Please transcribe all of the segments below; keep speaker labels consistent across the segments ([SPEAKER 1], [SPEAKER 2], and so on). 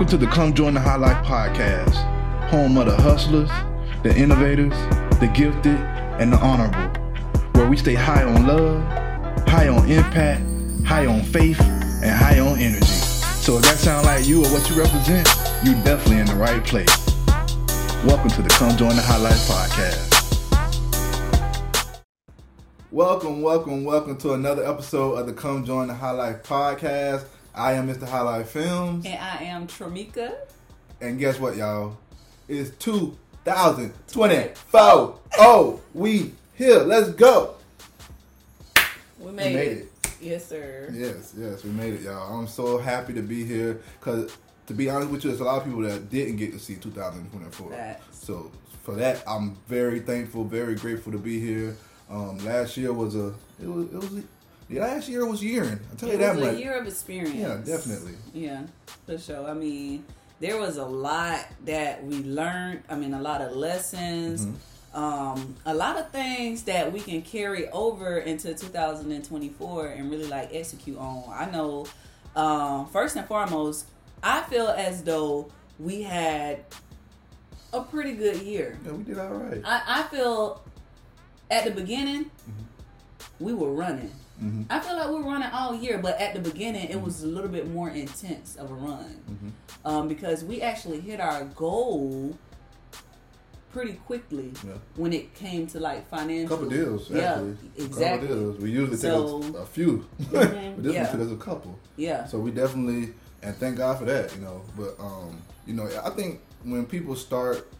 [SPEAKER 1] Welcome to the Come Join the High Life podcast, home of the hustlers, the innovators, the gifted, and the honorable, where we stay high on love, high on impact, high on faith, and high on energy. So if that sounds like you or what you represent, you're definitely in the right place. Welcome to the Come Join the High Life podcast. Welcome, welcome, welcome to another episode of the Come Join the High Life podcast. I am Mr. High Life Films.
[SPEAKER 2] And I am Tramika.
[SPEAKER 1] And guess what, y'all? It's 2024. Oh, we here. Let's go.
[SPEAKER 2] We made,
[SPEAKER 1] We made
[SPEAKER 2] it.
[SPEAKER 1] it.
[SPEAKER 2] Yes, sir.
[SPEAKER 1] Yes, yes, we made it, y'all. I'm so happy to be here because, to be honest with you, there's a lot of people that didn't get to see 2024.
[SPEAKER 2] Facts.
[SPEAKER 1] So for that, I'm very thankful, very grateful to be here. Um, last year was a it was it was the last year was yearing. I tell you
[SPEAKER 2] It
[SPEAKER 1] that
[SPEAKER 2] was
[SPEAKER 1] much.
[SPEAKER 2] a year of experience.
[SPEAKER 1] Yeah, definitely.
[SPEAKER 2] Yeah, for sure. I mean, there was a lot that we learned. I mean, a lot of lessons.
[SPEAKER 1] Mm-hmm.
[SPEAKER 2] Um, a lot of things that we can carry over into 2024 and really like execute on. I know, um, first and foremost, I feel as though we had a pretty good year.
[SPEAKER 1] Yeah, we did all right.
[SPEAKER 2] I, I feel at the beginning
[SPEAKER 1] Mm-hmm.
[SPEAKER 2] we were running.
[SPEAKER 1] Mhm.
[SPEAKER 2] I feel like we're running all year, but at the beginning it was a little bit more intense of a run
[SPEAKER 1] Mm-hmm.
[SPEAKER 2] um, because we actually hit our goal pretty quickly
[SPEAKER 1] Yeah.
[SPEAKER 2] when it came to like
[SPEAKER 1] A
[SPEAKER 2] financial.
[SPEAKER 1] couple deals,
[SPEAKER 2] yeah,
[SPEAKER 1] actually.
[SPEAKER 2] exactly.
[SPEAKER 1] A couple deals. We usually
[SPEAKER 2] So-
[SPEAKER 1] take a, a few,
[SPEAKER 2] Mhm,
[SPEAKER 1] but this
[SPEAKER 2] yeah.
[SPEAKER 1] one took us a couple.
[SPEAKER 2] Yeah,
[SPEAKER 1] So we definitely, and thank God for that, you know. But um, you know, I think when people start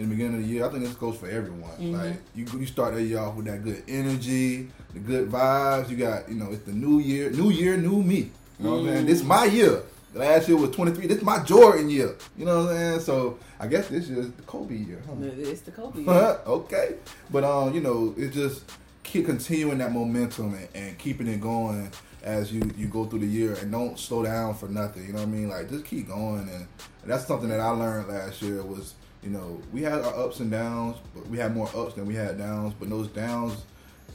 [SPEAKER 1] in the beginning of the year, I think this goes for everyone.
[SPEAKER 2] Mhm.
[SPEAKER 1] Like you, you start the year off with that good energy, the good vibes. You got, you know, it's the new year, new year, new me. You know what I'm saying? This is my year. Last year was 23. This is my Jordan year. You know what I'm saying? So I guess this year is the Kobe year. Huh?
[SPEAKER 2] it's the Kobe. year.
[SPEAKER 1] okay, but um, you know, it's just keep continuing that momentum and, and keeping it going as you you go through the year and don't slow down for nothing. You know what I mean? Like just keep going, and, and that's something that I learned last year was you know we had our ups and downs, but we had more ups than we had downs. But those downs,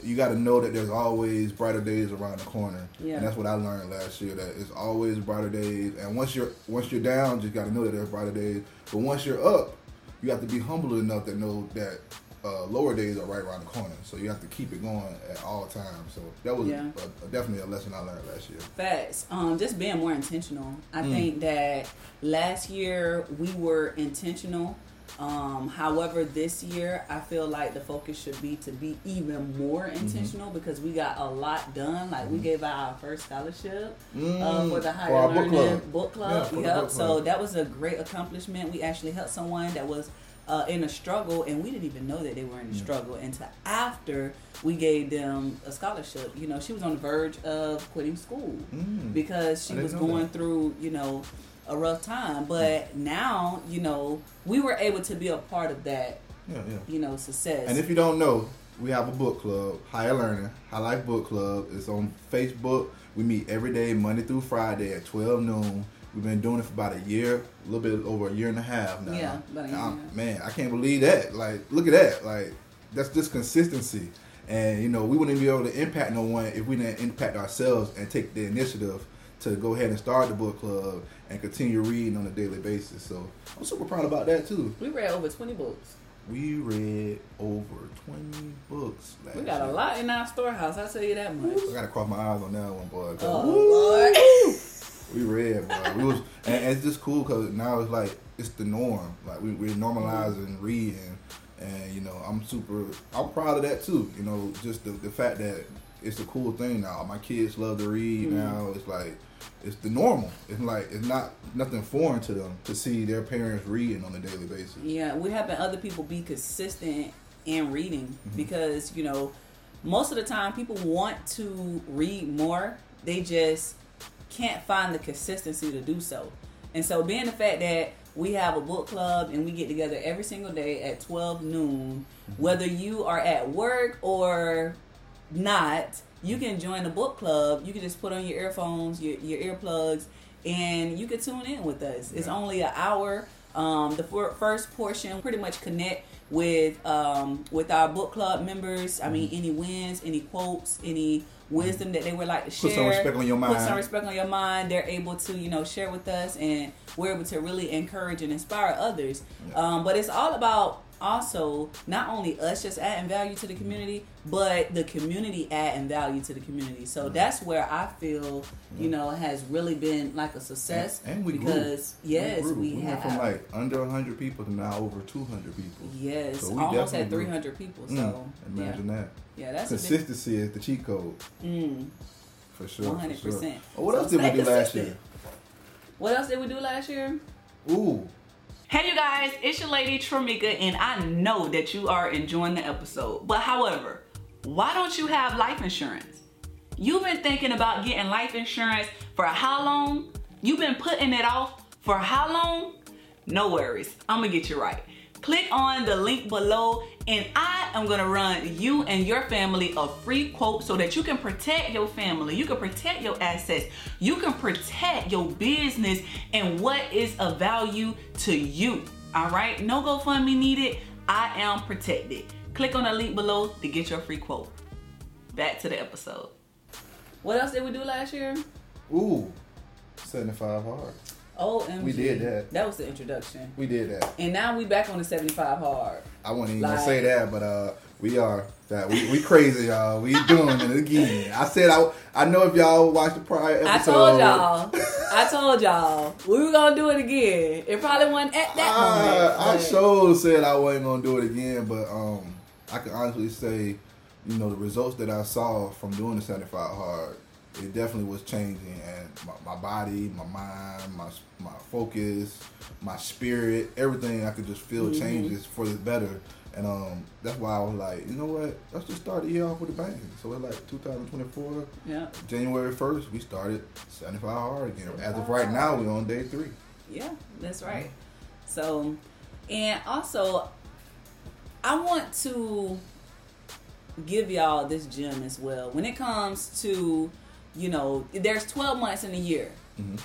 [SPEAKER 1] you got to know that there's always brighter days around the corner.
[SPEAKER 2] Yeah.
[SPEAKER 1] And that's what I learned last year. That it's always brighter days. And once you're once you're down, just got to know that there's brighter days. But once you're up, you have to be humble enough to know that uh, lower days are right around the corner. So you have to keep it going at all times. So that was
[SPEAKER 2] Yeah.
[SPEAKER 1] a, a- definitely a lesson I learned last year.
[SPEAKER 2] Facts. Um, just being more intentional. I
[SPEAKER 1] Mm.
[SPEAKER 2] think that last year we were intentional. Um, however, this year I feel like the focus should be to be even more
[SPEAKER 1] Mm-hmm.
[SPEAKER 2] intentional because we got a lot done. Like we gave out our first scholarship uh,
[SPEAKER 1] Mm,
[SPEAKER 2] for the higher
[SPEAKER 1] for our book
[SPEAKER 2] learning
[SPEAKER 1] club.
[SPEAKER 2] book club.
[SPEAKER 1] Yeah,
[SPEAKER 2] yep.
[SPEAKER 1] book
[SPEAKER 2] So
[SPEAKER 1] club.
[SPEAKER 2] that was a great accomplishment. We actually helped someone that was uh, in a struggle, and we didn't even know that they were in a struggle until after we gave them a scholarship. You know, she was on the verge of quitting school
[SPEAKER 1] Mm.
[SPEAKER 2] because she was going
[SPEAKER 1] that.
[SPEAKER 2] through, you know, a rough time. But now, you know, we were able to be a part of that,
[SPEAKER 1] Yeah, yeah.
[SPEAKER 2] you know, success.
[SPEAKER 1] And if you don't know, we have a book club, Higher Learning, High Life Book Club. It's on Facebook. We meet every day, Monday through Friday at 12 noon. We've been doing it for about a year, a little bit over a year and a half now.
[SPEAKER 2] Yeah, about a year
[SPEAKER 1] I'm-
[SPEAKER 2] and a half.
[SPEAKER 1] Man, I can't believe that. Like, look at that. Like, that's just consistency. And, you know, we wouldn't be able to impact no one if we didn't impact ourselves and take the initiative to go ahead and start the book club and continue reading on a daily basis. So I'm super proud about that, too.
[SPEAKER 2] we read over 20 books.
[SPEAKER 1] We read over 20 books last
[SPEAKER 2] We got a lot in our storehouse, I'll tell you that much.
[SPEAKER 1] I gotta cross my eyes on that one, boy.
[SPEAKER 2] Oh, Lord.
[SPEAKER 1] We read, boy. We was, and, and it's just cool because now it's like it's the norm. Like we, we're normalizing reading, and you know I'm super. I'm proud of that too. You know, just the, the fact that it's a cool thing now. My kids love to read
[SPEAKER 2] Mhm.
[SPEAKER 1] now. It's like it's the normal. It's like it's not nothing foreign to them to see their parents reading on a daily basis.
[SPEAKER 2] Yeah, we're helping other people be consistent in reading
[SPEAKER 1] Mm-hmm.
[SPEAKER 2] because, you know, most of the time people want to read more, they just can't find the consistency to do so. And so, being the fact that we have a book club and we get together every single day at 12 noon,
[SPEAKER 1] Mm-hmm.
[SPEAKER 2] whether you are at work or not, you can join the book club. You can just put on your earphones, your, your earplugs, and you can tune in with us. It's only an hour. Um, the fir- first portion pretty much connect with um, with our book club members. I mean, any wins, any quotes, any wisdom that they would like to share.
[SPEAKER 1] Put some respect on your mind.
[SPEAKER 2] Put some respect on your mind. They're able to, you know, share with us, and we're able to really encourage and inspire others.
[SPEAKER 1] Yeah.
[SPEAKER 2] Um, but it's all about also not only us just adding value to the community, but the community adding value to the community. So that's where I feel, you know, has really been like a success.
[SPEAKER 1] And, and we grew.
[SPEAKER 2] because yes,
[SPEAKER 1] grew.
[SPEAKER 2] we,
[SPEAKER 1] went
[SPEAKER 2] have.
[SPEAKER 1] from like under 100 people to now over 200 people.
[SPEAKER 2] Yes,
[SPEAKER 1] So we
[SPEAKER 2] almost
[SPEAKER 1] grew.
[SPEAKER 2] 300 people. So
[SPEAKER 1] Mm, imagine
[SPEAKER 2] yeah,
[SPEAKER 1] that.
[SPEAKER 2] yeah, that's
[SPEAKER 1] Consistency is the cheat code
[SPEAKER 2] mm,
[SPEAKER 1] for sure.
[SPEAKER 2] 100%.
[SPEAKER 1] Oh, what
[SPEAKER 2] So
[SPEAKER 1] else did we do last year?
[SPEAKER 2] What else did we do last year?
[SPEAKER 1] Ooh,
[SPEAKER 2] Hey, you guys, it's your lady Tramika, and I know that you are enjoying the episode. But however, why don't you have life insurance? You've been thinking about getting life insurance for how long? You've been putting it off for how long? No worries, I'm gonna get you right. Click on the link below, and I am gonna run you and your family a free quote so that you can protect your family, you can protect your assets, you can protect your business and what is of value to you. All right, no GoFundMe needed. I am protected. Click on the link below to get your free quote. Back to the episode. What else did we do last year?
[SPEAKER 1] ooh, 75 hard.
[SPEAKER 2] OMG.
[SPEAKER 1] We did that.
[SPEAKER 2] That was the introduction.
[SPEAKER 1] We did that.
[SPEAKER 2] And now we back on the 75 hard.
[SPEAKER 1] I wasn't even
[SPEAKER 2] Like-
[SPEAKER 1] say that, but uh, we are that we, we crazy, y'all. We doing it again. I said I I know if y'all watched the prior episode.
[SPEAKER 2] I told y'all. I told y'all. We were going to do it again. It probably wasn't at that moment.
[SPEAKER 1] I, I sure said I wasn't gonna do it again, but um, I can honestly say, you know, the results that I saw from doing the 75 hard, it definitely was changing, and my, my body, my mind, my my focus, my spirit, everything I could just feel
[SPEAKER 2] Mhm.
[SPEAKER 1] changes for the better. And um, that's why I was like, you know what? Let's just start the year off with a bang. So it's like 2024,
[SPEAKER 2] Yeah.
[SPEAKER 1] January 1st, we started 75 hard again. As of right now, we're on day three.
[SPEAKER 2] Yeah, that's right. So, and also, I want to give y'all this gem as well. When it comes to, you know, there's 12 months in a year.
[SPEAKER 1] Mhm.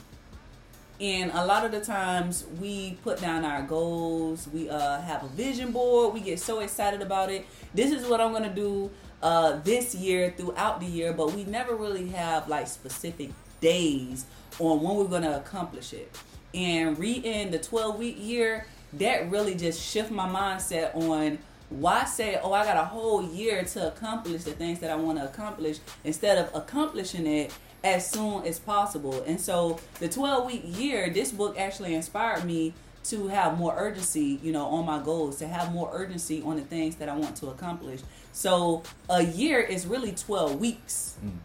[SPEAKER 2] And a lot of the times we put down our goals, we uh, have a vision board, we get so excited about it. This is what I'm gonna do uh, this year throughout the year, but we never really have like specific days on when we're gonna accomplish it. And reading the 12 week year, that really just shift my mindset on why say, oh, I got a whole year to accomplish the things that I want to accomplish instead of accomplishing it as soon as possible. And so the 12 week year, this book actually inspired me to have more urgency, you know, on my goals, to have more urgency on the things that I want to accomplish. So a year is really 12 weeks. Mm.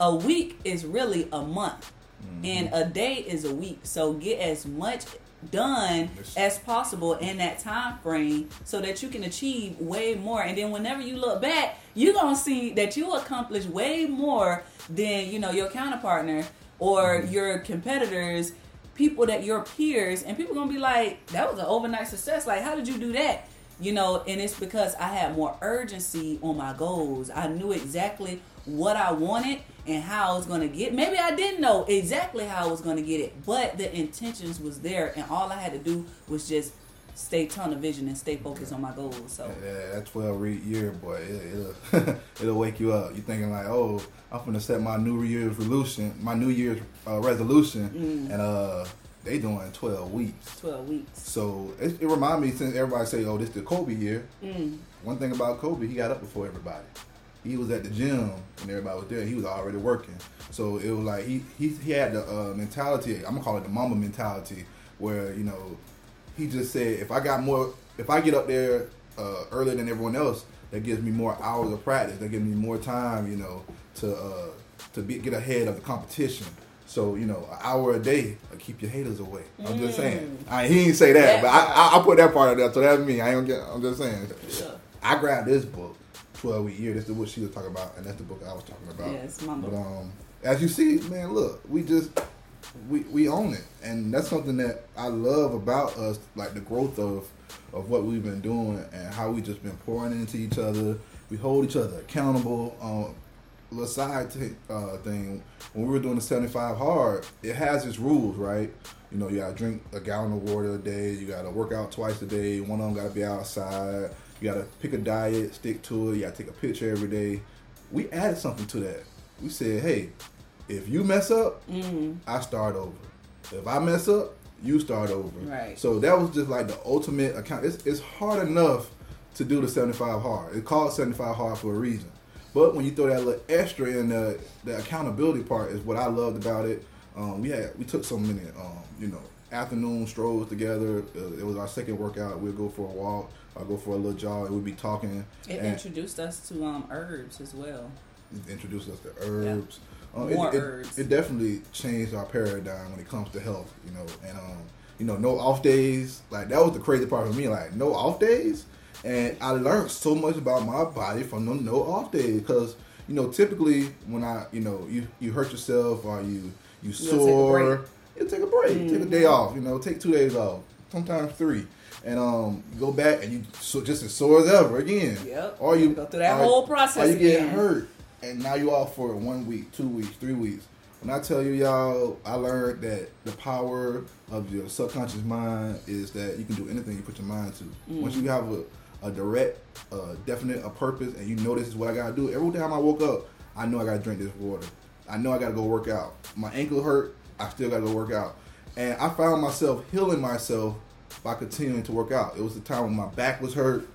[SPEAKER 2] A week is really a month. Mm-hmm. And a day is a week. So get as much done as possible in that time frame so that you can achieve way more. And then whenever you look back you're gonna see that you accomplished way more than you know your counterpartner or mm-hmm. your competitors people that your peers. And people gonna be like that was an overnight success. Like how did you do that? You know and it's because i had more urgency on my goals. I knew exactly what i wanted and how i was going to get maybe i didn't know exactly how i was going to get it but the intentions was there and all i had to do was just stay tunnel vision and stay focused on my goals so
[SPEAKER 1] Yeah, that 12 read year, boy, it, it'll, it'll wake you up. You're thinking like, oh, I'm gonna set my New Year's resolution, my New Year's uh, resolution,
[SPEAKER 2] Mm.
[SPEAKER 1] and uh, they doing 12 weeks.
[SPEAKER 2] 12 weeks
[SPEAKER 1] So it, it remind me since everybody say, oh, this the Kobe year.
[SPEAKER 2] mm.
[SPEAKER 1] One thing about Kobe, he got up before everybody. He was at the gym and everybody was there. He was already working. So it was like he he, he had the uh, mentality. I'm gonna call it the Mamba mentality, where you know he just said, if I got more, if I get up there uh, earlier than everyone else, that gives me more hours of practice. That gives me more time, you know, to uh, to be, get ahead of the competition. So you know, an hour a day will keep your haters away. I'm just saying. I, he didn't say that, but I, I, I put that part of that. So that's me. I ain't. I'm just saying. I grabbed this book, Twelve Week Year. This is what she was talking about, and that's the book I was talking about.
[SPEAKER 2] Yes, my
[SPEAKER 1] But um, as you see, man, look, we just we we own it, and that's something that I love about us, like the growth of of what we've been doing and how we just been pouring into each other. We hold each other accountable. Um, little side t- uh, thing when we were doing the 75 hard it has its rules right you know you gotta drink a gallon of water a day you gotta work out twice a day one of them gotta be outside you gotta pick a diet stick to it you gotta take a picture every day we added something to that we said, hey, if you mess up,
[SPEAKER 2] Mm-hmm.
[SPEAKER 1] I start over. If I mess up, you start over.
[SPEAKER 2] Right.
[SPEAKER 1] So that was just like the ultimate account. It's, it's hard enough to do the 75 hard. It's called 75 hard for a reason. But when you throw that little extra in the, the accountability part is what I loved about it. Um, we had we took so many um, you know afternoon strolls together. Uh, it was our second workout. We'd go for a walk. I'd go for a little jog, and we'd be talking.
[SPEAKER 2] It
[SPEAKER 1] and
[SPEAKER 2] introduced us to um herbs as well.
[SPEAKER 1] introduced us to herbs. Um,
[SPEAKER 2] More
[SPEAKER 1] it, it-
[SPEAKER 2] herbs.
[SPEAKER 1] It, definitely changed our paradigm when it comes to health, you know. And um, you know, no off days. Like that was the crazy part for me. Like no off days, and I learned so much about my body from them no off days. Because you know, typically when I, you know, you you hurt yourself or you you
[SPEAKER 2] take a
[SPEAKER 1] sore,
[SPEAKER 2] break.
[SPEAKER 1] you take a break, take a day off. You know, take two days off, sometimes three. And um, you go back and you so just as sore as ever again.
[SPEAKER 2] Yep.
[SPEAKER 1] Or you
[SPEAKER 2] Go through that
[SPEAKER 1] or-
[SPEAKER 2] whole process
[SPEAKER 1] Or you get
[SPEAKER 2] again.
[SPEAKER 1] hurt, and now you off for one week, two weeks, three weeks. When I tell you, y'all, I learned that the power of your subconscious mind is that you can do anything you put your mind to. Once you have a, a direct, uh, definite, a purpose, and you know this is what I gotta do. Every time I woke up, I know I gotta drink this water. I know I gotta go work out. My ankle hurt, I still gotta go work out. And I found myself healing myself by continuing to work out. It was the time when my back was hurt,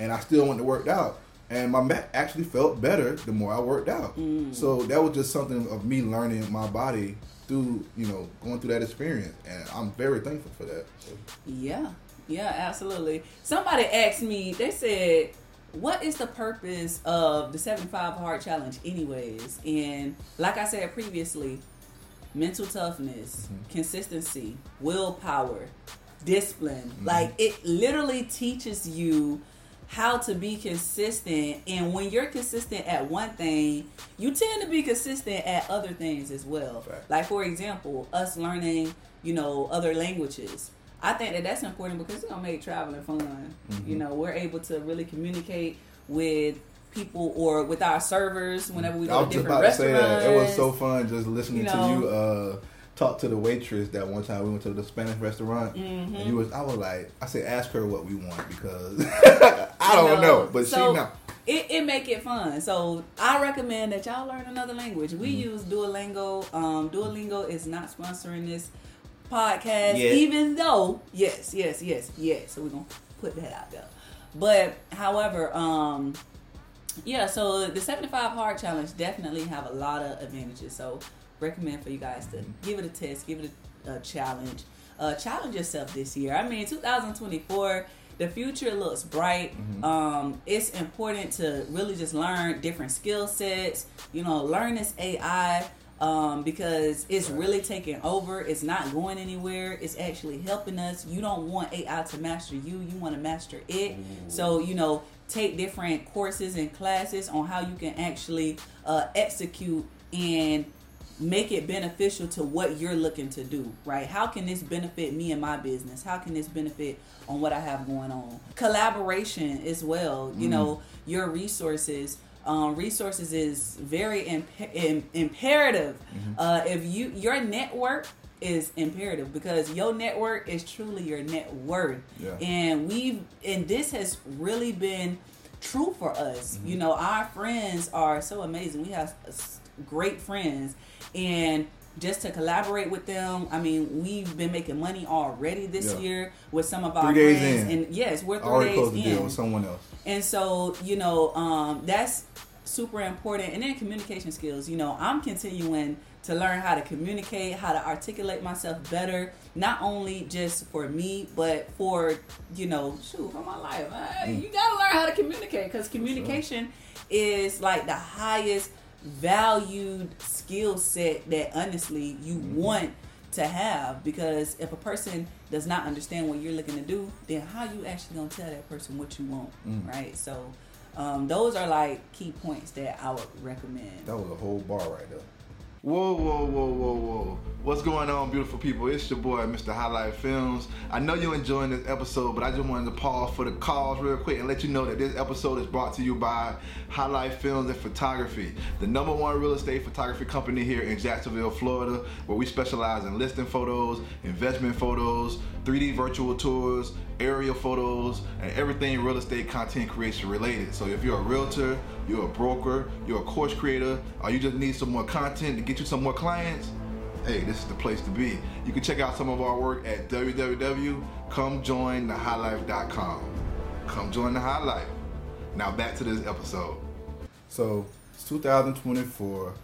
[SPEAKER 1] and I still went to work out. And my back actually felt better the more I worked out. Mm. So that was just something of me learning my body through, you know, going through that experience. And I'm very thankful for that.
[SPEAKER 2] Yeah, yeah, absolutely. Somebody asked me, they said, What is the purpose of the 75 Hard Challenge, anyways? And like I said previously, mental toughness, mm-hmm. consistency, willpower, discipline. Like it literally teaches you how to be consistent. And when you're consistent at one thing you tend to be consistent at other things as well.
[SPEAKER 1] Fact.
[SPEAKER 2] like for example us learning you know other languages. I think that that's important because it's gonna make traveling fun. You know we're able to really communicate with people or with our servers whenever we
[SPEAKER 1] I
[SPEAKER 2] go
[SPEAKER 1] was
[SPEAKER 2] to different
[SPEAKER 1] about to say
[SPEAKER 2] restaurants
[SPEAKER 1] that. It was so fun just listening
[SPEAKER 2] You
[SPEAKER 1] to you uh, talk to the waitress that one time we went to the Spanish restaurant.
[SPEAKER 2] Mm-hmm.
[SPEAKER 1] And you was, I was like, I said, ask her what we want because I don't
[SPEAKER 2] You
[SPEAKER 1] know. But
[SPEAKER 2] so
[SPEAKER 1] she know.
[SPEAKER 2] It, it make it fun. So I recommend that y'all learn another language. We
[SPEAKER 1] Mm-hmm.
[SPEAKER 2] use Duolingo. Um, Duolingo is not sponsoring this podcast,
[SPEAKER 1] Yet.
[SPEAKER 2] even though yes, yes, yes, yes. So we're gonna put that out there. But however, um, yeah. So the seventy-five hard challenge definitely have a lot of advantages. So recommend for you guys to give it a test, give it a, a challenge. Uh, challenge yourself this year. I mean, 2024, the future looks bright. Um, it's important to really just learn different skill sets. You know, learn this AI um, because it's really taking over. It's not going anywhere. It's actually helping us. You don't want AI to master you. You want to master it. So you know, take different courses and classes on how you can actually uh, execute and make it beneficial to what you're looking to do, right? How can this benefit me and my business? How can this benefit on what I have going on? Collaboration as well, you know, your resources. Um, resources is very imp- im- imperative. Uh, if you your network is imperative because your network is truly your net worth,
[SPEAKER 1] Yeah.
[SPEAKER 2] and we've and this has really been true for us. You know, our friends are so amazing. We have great friends, and just to collaborate with them, I mean, we've been making money already this
[SPEAKER 1] Yeah.
[SPEAKER 2] year with some of our
[SPEAKER 1] Three in.
[SPEAKER 2] and yes, we're three
[SPEAKER 1] already
[SPEAKER 2] days in.
[SPEAKER 1] deal with someone else.
[SPEAKER 2] And so, you know, um, that's super important. And then communication skills. You know, I'm continuing to learn how to communicate, how to articulate myself better, not only just for me, but for, you know, shoot, for my life. Uh, You got to learn how to communicate because communication is like the highest valued skill set that honestly you want to have. Because if a person does not understand what you're looking to do then how you actually gonna tell that person what you want right? So um, those are like key points that i would recommend.
[SPEAKER 1] That was a whole bar right there. Whoa, whoa, whoa, whoa, whoa. What's going on, beautiful people? It's your boy, Mr. High Life Films. I know you're enjoying this episode, but I just wanted to pause for the calls real quick and let you know that this episode is brought to you by High Life Films and Photography, the number one real estate photography company here in Jacksonville, Florida, where we specialize in listing photos, investment photos, 3D virtual tours, aerial photos, and everything real estate content creation related. So if you're a realtor, you're a broker, you're a course creator, or you just need some more content to get you some more clients, hey, this is the place to be. You can check out some of our work at www.comejointhehighlife.com. Come join the high life. Now back to this episode. So it's 2024.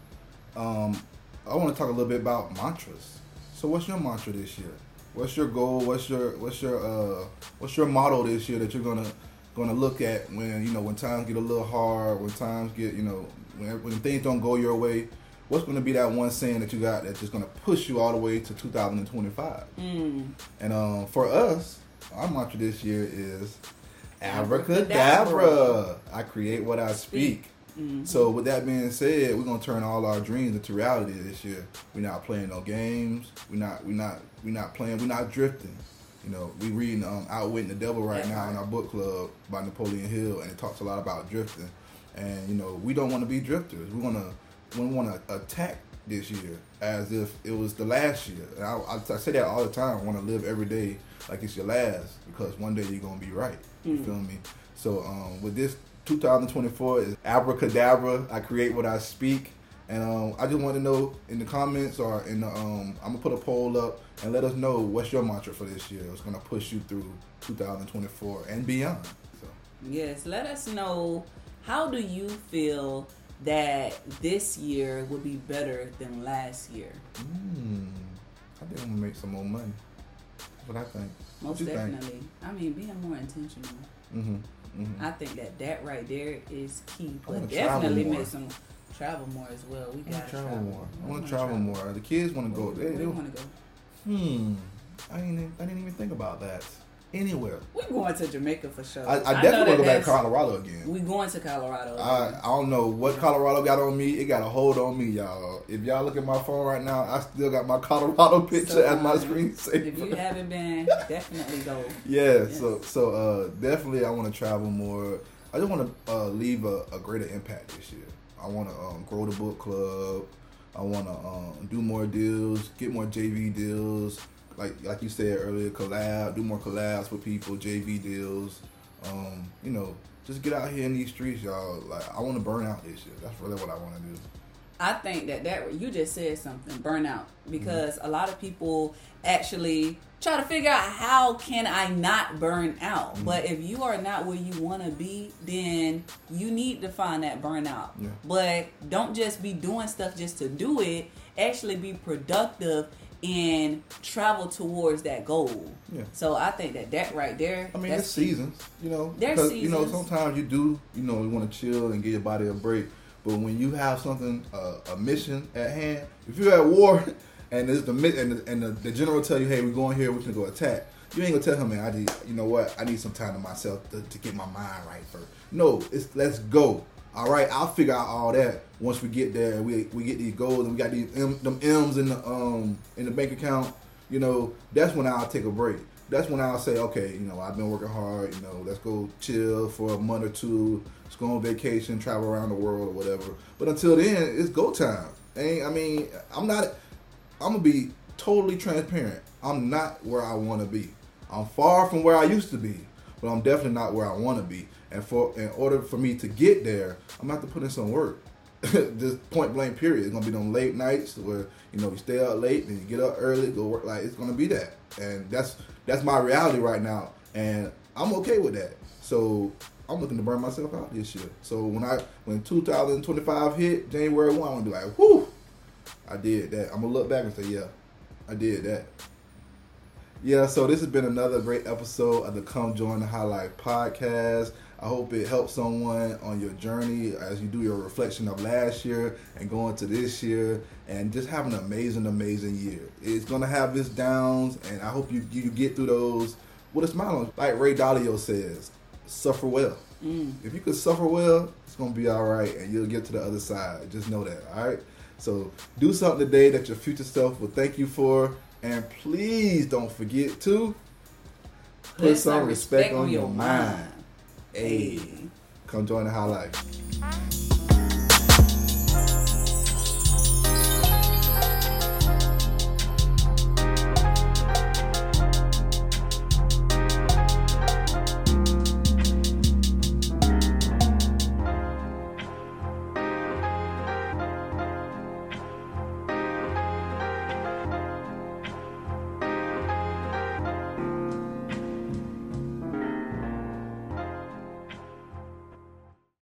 [SPEAKER 1] Um, I want to talk a little bit about mantras. So what's your mantra this year? What's your goal? What's your what's your uh what's your motto this year that you're gonna gonna look at when you know when times get a little hard, when times get you know when when things don't go your way. What's going to be that one saying that you got that's just going to push you all the way to 2025?
[SPEAKER 2] Mm.
[SPEAKER 1] And um, for us, our mantra this year is abracadabra. I create what I speak.
[SPEAKER 2] Mhm.
[SPEAKER 1] So with that being said, we're gonna turn all our dreams into reality this year. We're not playing no games. We're not. We're not. We're not playing. We're not drifting. You know, we reading um, Outwitting the Devil right
[SPEAKER 2] That's
[SPEAKER 1] now
[SPEAKER 2] right.
[SPEAKER 1] in our book club by Napoleon Hill, and it talks a lot about drifting. And you know, we don't want to be drifters. We want to. We want to attack this year as if it was the last year. And I, I, I say that all the time. I want to live every day like it's your last because one day you're gonna be right. You
[SPEAKER 2] Mm.
[SPEAKER 1] feel me? So um, with this 2024 is abracadabra. I create what I speak. And um, I just want to know in the comments or in the um, I'm gonna put a poll up and let us know what's your mantra for this year. It's gonna push you through 2024 and beyond. So
[SPEAKER 2] Yes, let us know how do you feel that this year will be better than last year?
[SPEAKER 1] mm, I think I'm gonna make some more money. What I think.
[SPEAKER 2] Most
[SPEAKER 1] you think?
[SPEAKER 2] definitely. I mean, being more intentional.
[SPEAKER 1] Mm-hmm. mm-hmm.
[SPEAKER 2] I think that that right there is key. But definitely make some travel more as well. We
[SPEAKER 1] gotta travel more. I want
[SPEAKER 2] wanna
[SPEAKER 1] to travel more. The kids want to go. They, they,
[SPEAKER 2] want to go?
[SPEAKER 1] hmm. I didn't. even- I didn't even think about that. Anywhere.
[SPEAKER 2] We're going to Jamaica for sure.
[SPEAKER 1] I, I
[SPEAKER 2] know
[SPEAKER 1] definitely want to go back to Colorado again.
[SPEAKER 2] We going to Colorado.
[SPEAKER 1] I, I don't know what Colorado got on me. It got a hold on me, y'all. If y'all look at my phone right now, I still got my Colorado picture
[SPEAKER 2] So,
[SPEAKER 1] as my
[SPEAKER 2] um,
[SPEAKER 1] screensaver.
[SPEAKER 2] if you haven't been, definitely go.
[SPEAKER 1] yeah,
[SPEAKER 2] Yes.
[SPEAKER 1] so so uh, definitely I want to travel more. I just want to uh, leave a, a greater impact this year. I want to um, grow the book club. I want to um, do more deals, get more JV deals. Like like you said earlier, collab, do more collabs with people, JV deals. Um, you know, just get out here in these streets, y'all. Like I want to burn out this year. That's really what I want to do.
[SPEAKER 2] I think that that you just said something burnout because
[SPEAKER 1] Mm-hmm.
[SPEAKER 2] a lot of people actually try to figure out how can I not burn out.
[SPEAKER 1] Mm-hmm.
[SPEAKER 2] But if you are not where you want to be, then you need to find that burnout.
[SPEAKER 1] Yeah.
[SPEAKER 2] But don't just be doing stuff just to do it. Actually, be productive and travel towards that goal.
[SPEAKER 1] Yeah.
[SPEAKER 2] So I think that that right there.
[SPEAKER 1] I mean, it's seasons, you know.
[SPEAKER 2] There's
[SPEAKER 1] because, You know, sometimes you do, you know, you want to chill and give your body a break. But when you have something, uh, a mission at hand, if you're at war and the and, the, and the, the general tell you, hey, we're going here, we're gonna go attack. You ain't gonna tell him, man. I need, you know what? I need some time to myself to, to get my mind right first. No, it's let's go. All right, I'll figure out all that once we get there. We we get these goals and we got these M, them M's in the um in the bank account. You know, that's when I'll take a break. That's when I'll say, okay, you know, I've been working hard. You know, let's go chill for a month or two. Let's go on vacation, travel around the world or whatever. But until then, it's go time. Ain't I mean, I'm not. I'm gonna be totally transparent. I'm not where I want to be. I'm far from where I used to be, but I'm definitely not where I want to be. And for in order for me to get there, I'm gonna have to put in some work. Just point blank period. It's gonna be them late nights where you know you stay up late and you get up early, go work. Like it's gonna be that, and that's that's my reality right now, and I'm okay with that. So I'm looking to burn myself out this year. So when I when 2025 hit January one, I'm gonna be like, whoo, I did that. I'm gonna look back and say, yeah, I did that. Yeah, so this has been another great episode of the Come Join the High Life podcast. I hope it helps someone on your journey as you do your reflection of last year and going to this year and just have an amazing, amazing year. It's gonna have its downs, and I hope you you get through those with a smile on. Like Ray Dalio says, suffer well.
[SPEAKER 2] Mm.
[SPEAKER 1] If you can suffer well, it's gonna be all right, and you'll get to the other side. Just know that, all right. So do something today that your future self will thank you for, and please don't forget to put, some respect, on your mind. Hey, come join the high life.